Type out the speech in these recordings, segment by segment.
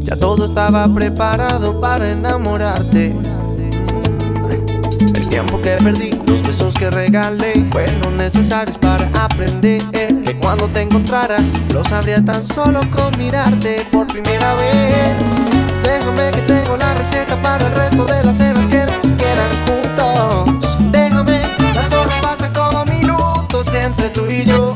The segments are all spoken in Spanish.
ya todo estaba preparado para enamorarte. El tiempo que perdí, los besos que regalé fueron necesarios para aprender que cuando te encontrara lo sabría tan solo con mirarte por primera vez. Déjame que tengo la receta para el resto de las cenas que nos quedan juntos. Déjame, las horas pasan como minutos entre tú y yo.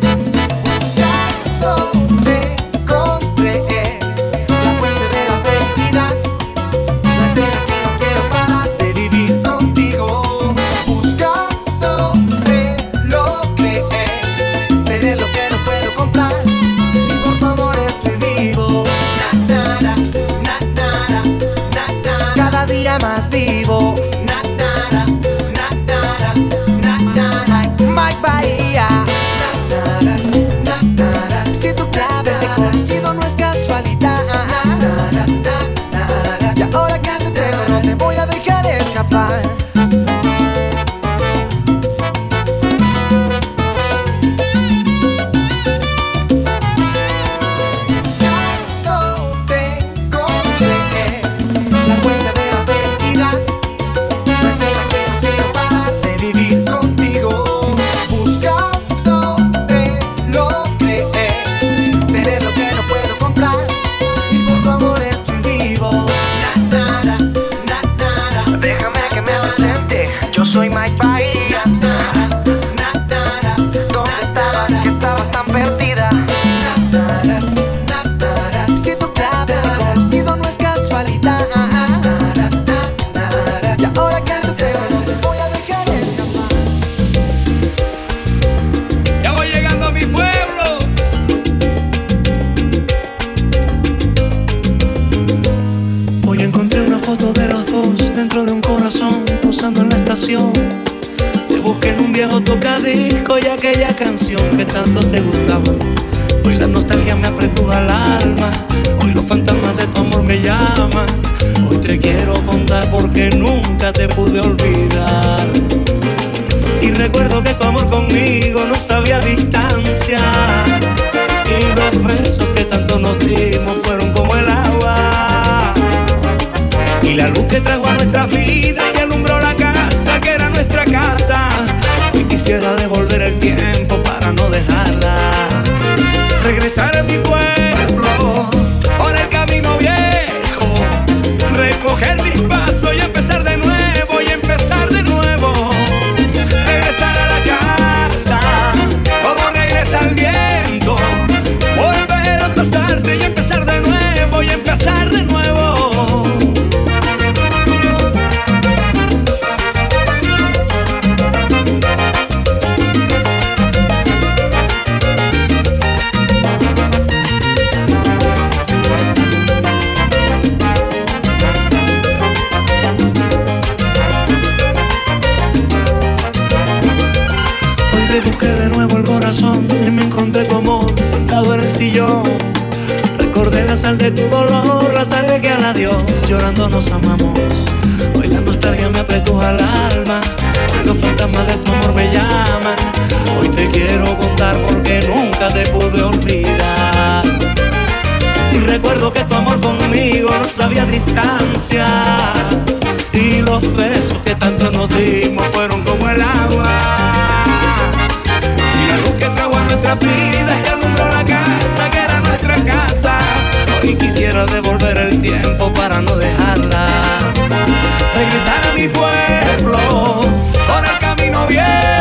Tocadisco y aquella canción que tanto te gustaba. Hoy la nostalgia me apretuja al alma. Hoy los fantasmas de tu amor me llaman. Hoy te quiero contar porque nunca te pude olvidar. Y recuerdo que tu amor conmigo no sabía distancia. Y los besos que tanto nos dimos fueron como el agua. Y la luz que trajo a nuestra vida y alumbró la casa que era nuestra casa. Quisiera devolver el tiempo para no dejarla. Regresar a mi pueblo sabía distancia. Y los besos que tanto nos dimos fueron como el agua. Y la luz que trajo a nuestra vida y alumbró la casa que era nuestra casa. Hoy quisiera devolver el tiempo para no dejarla. Regresar a mi pueblo por el camino viejo.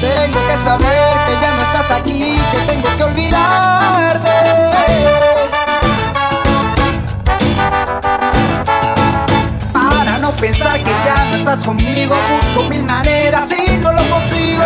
Tengo que saber que ya no estás aquí, que tengo que olvidarte. Para no pensar que ya no estás conmigo, busco mil maneras y no lo consigo.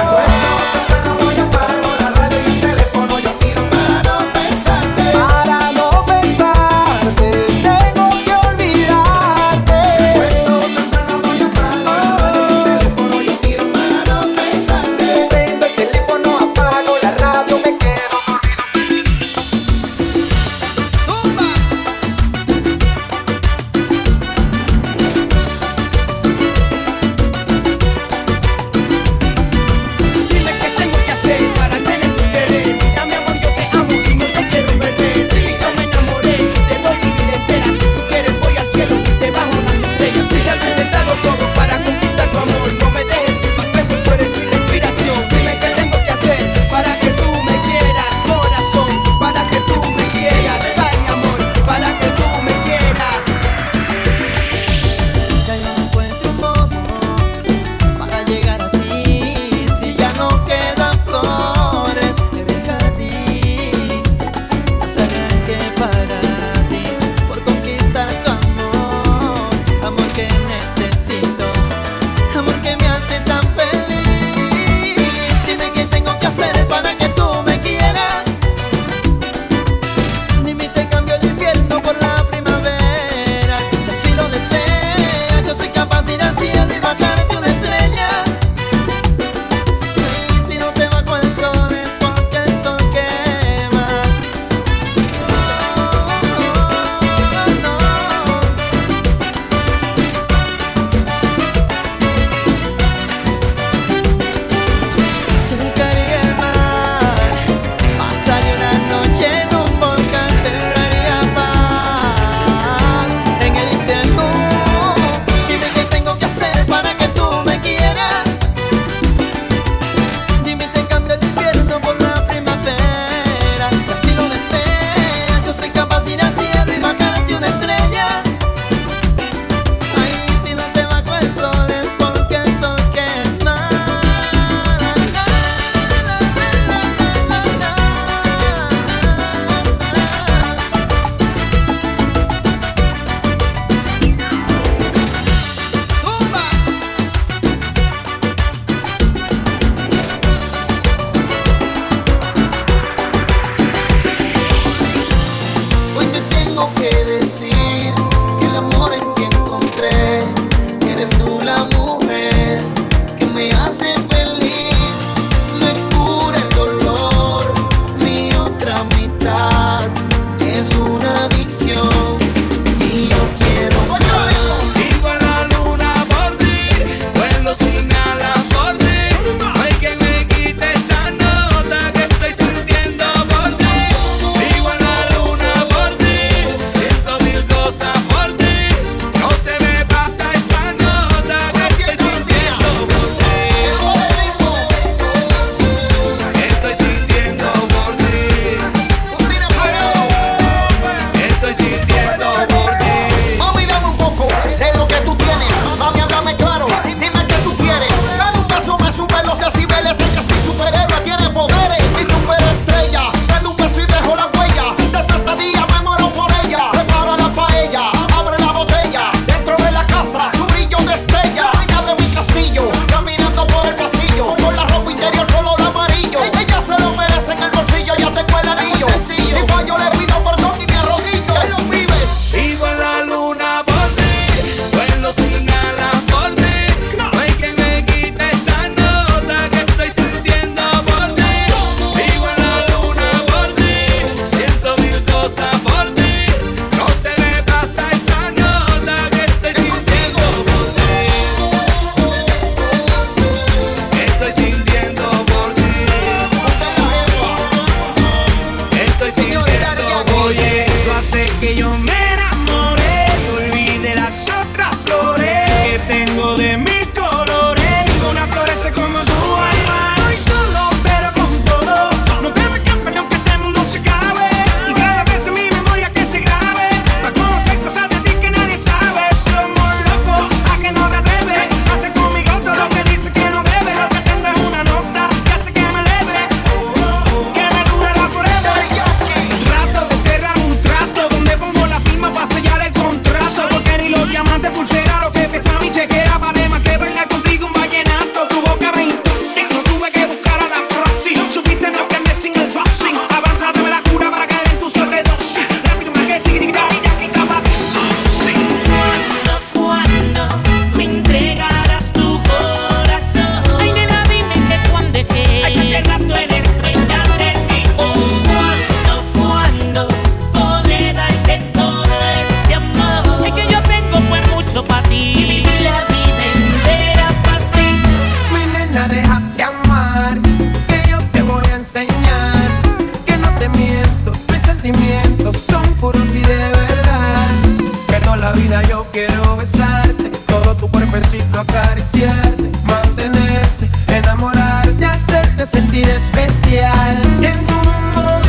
vida yo quiero besarte, todo tu cuerpecito acariciarte, mantenerte, enamorarte, hacerte sentir especial. Y en tu mundo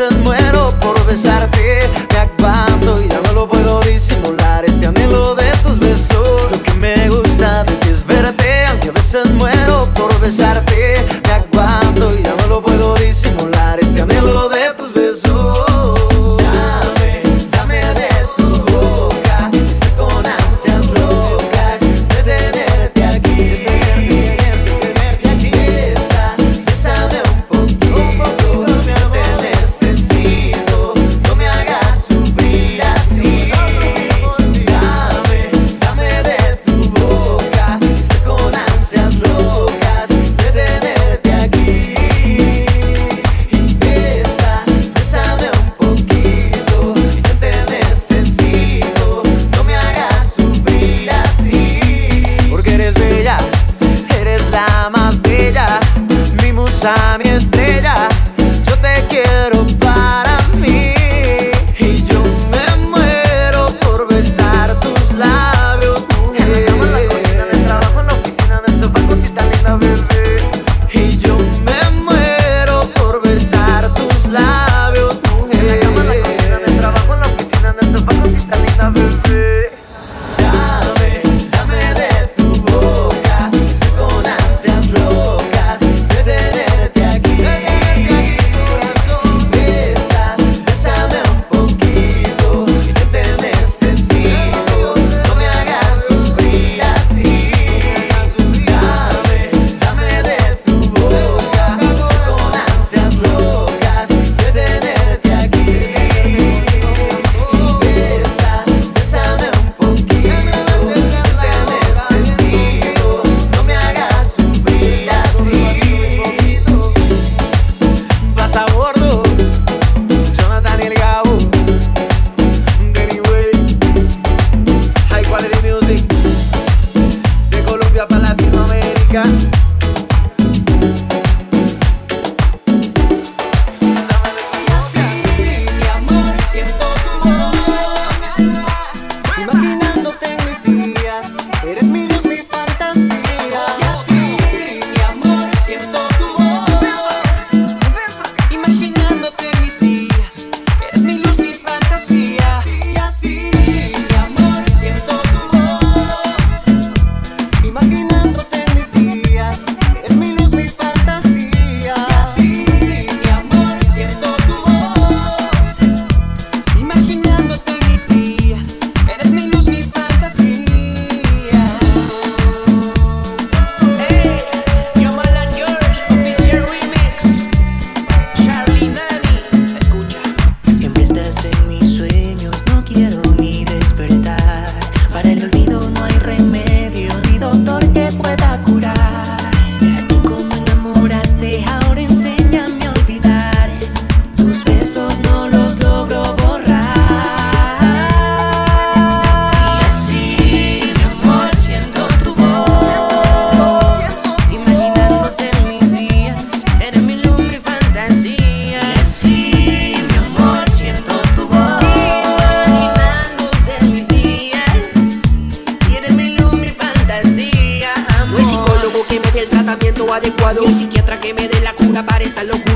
and when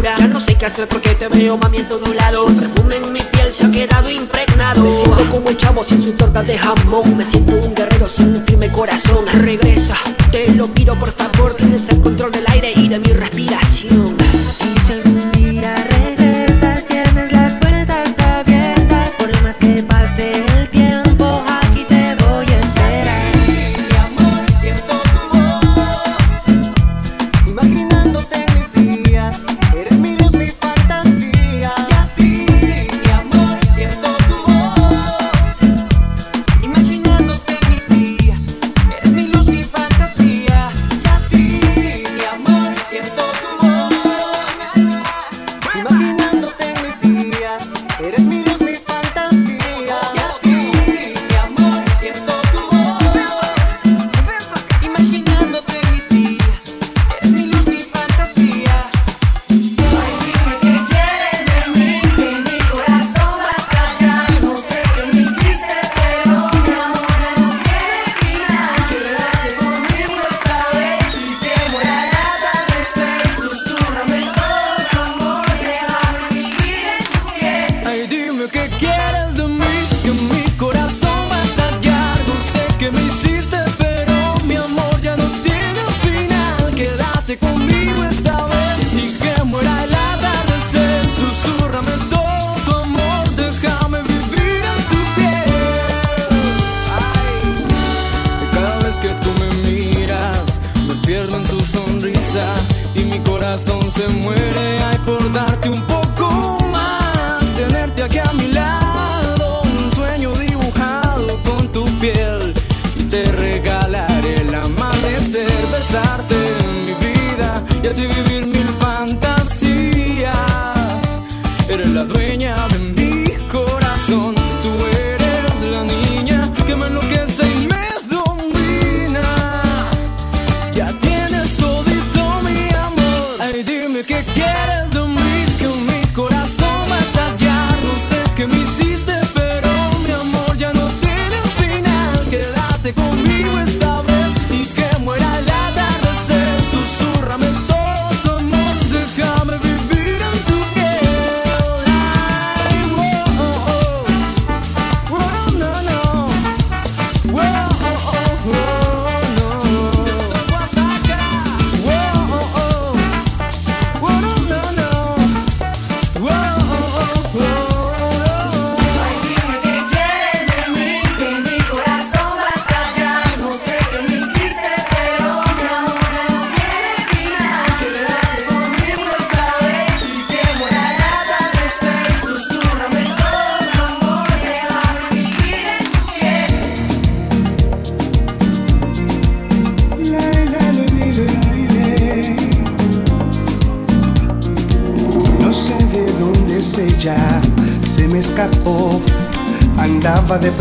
Ya no sé qué hacer porque te veo mami en todos lados Su perfume en mi piel se ha quedado impregnado. Me siento como un chavo sin su torta de jamón. Me siento un guerrero sin un firme corazón. Regresa, te lo pido por favor. Tienes el control del aire y de mi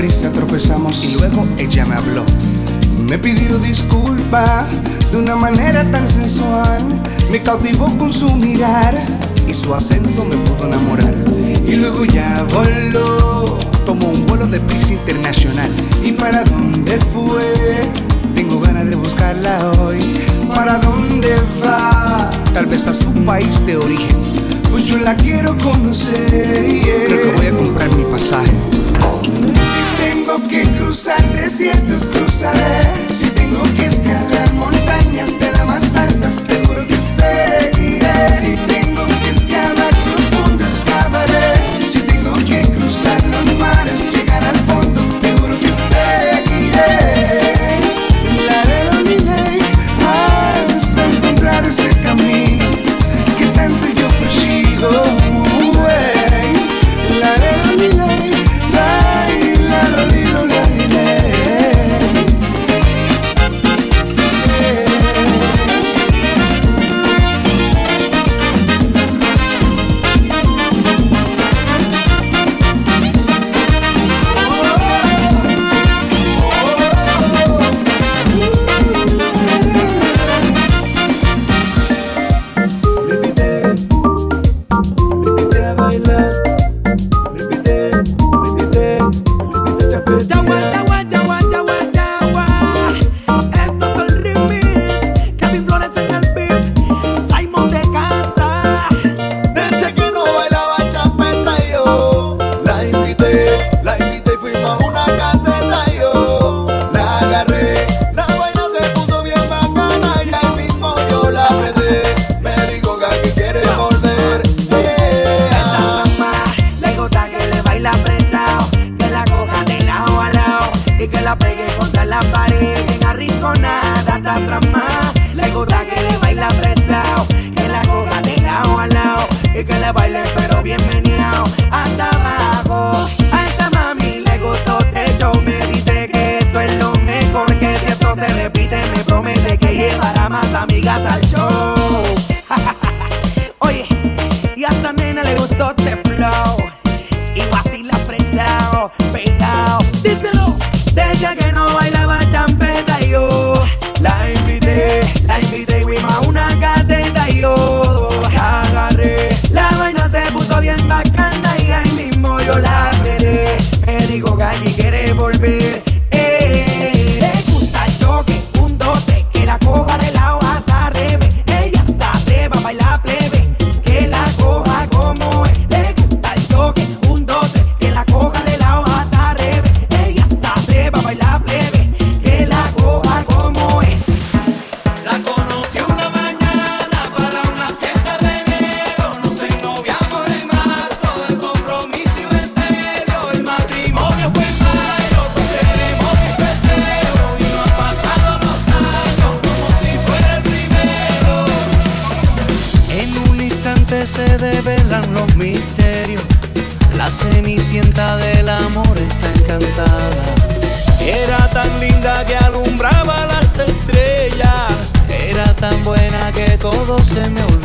prisa tropezamos y luego ella me habló. Me pidió disculpa de una manera tan sensual. Me cautivó con su mirar y su acento me pudo enamorar. Y luego ya voló, tomó un vuelo de prisa internacional. ¿Y para dónde fue? Tengo ganas de buscarla hoy. ¿Para dónde va? Tal vez a su país de origen. Pues yo la quiero conocer. Yeah. Creo que voy a comprar mi pasaje tengo que cruzar desiertos, cruzaré. Si tengo que escalar montañas de las más altas, te juro que seguiré. tan buena que todo se me olvidó.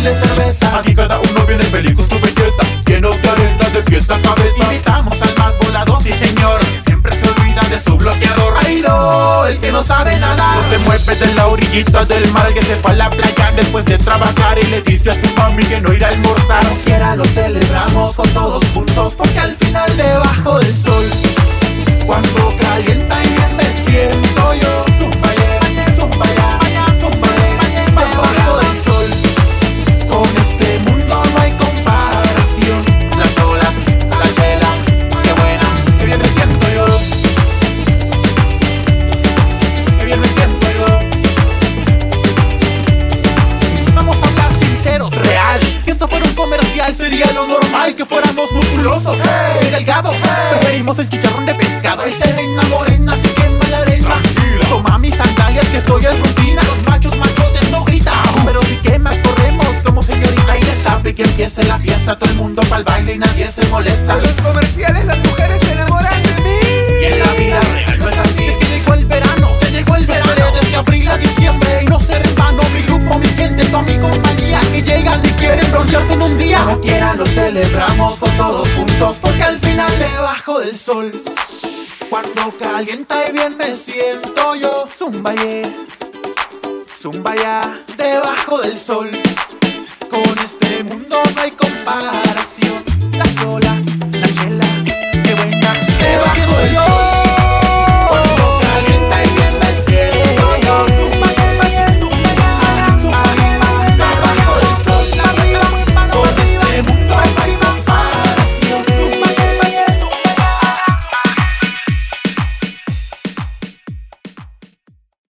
Un comercial sería lo normal que fuéramos musculosos y delgados. Preferimos el chicharrón de pescado. Ese reina morena se quema la arena. Toma mis sandalias que estoy en rutina. Los machos machotes no gritan. Pero si quema, corremos como señorita y destape que empiece la fiesta. Todo el mundo pa'l baile y nadie se molesta. Los comerciales las broncearse en un día. Como quiera lo celebramos con todos juntos. Porque al final debajo del sol. Cuando calienta y bien me siento yo. Zumbaye, zumbaya, debajo del sol. Con este mundo no hay comparación.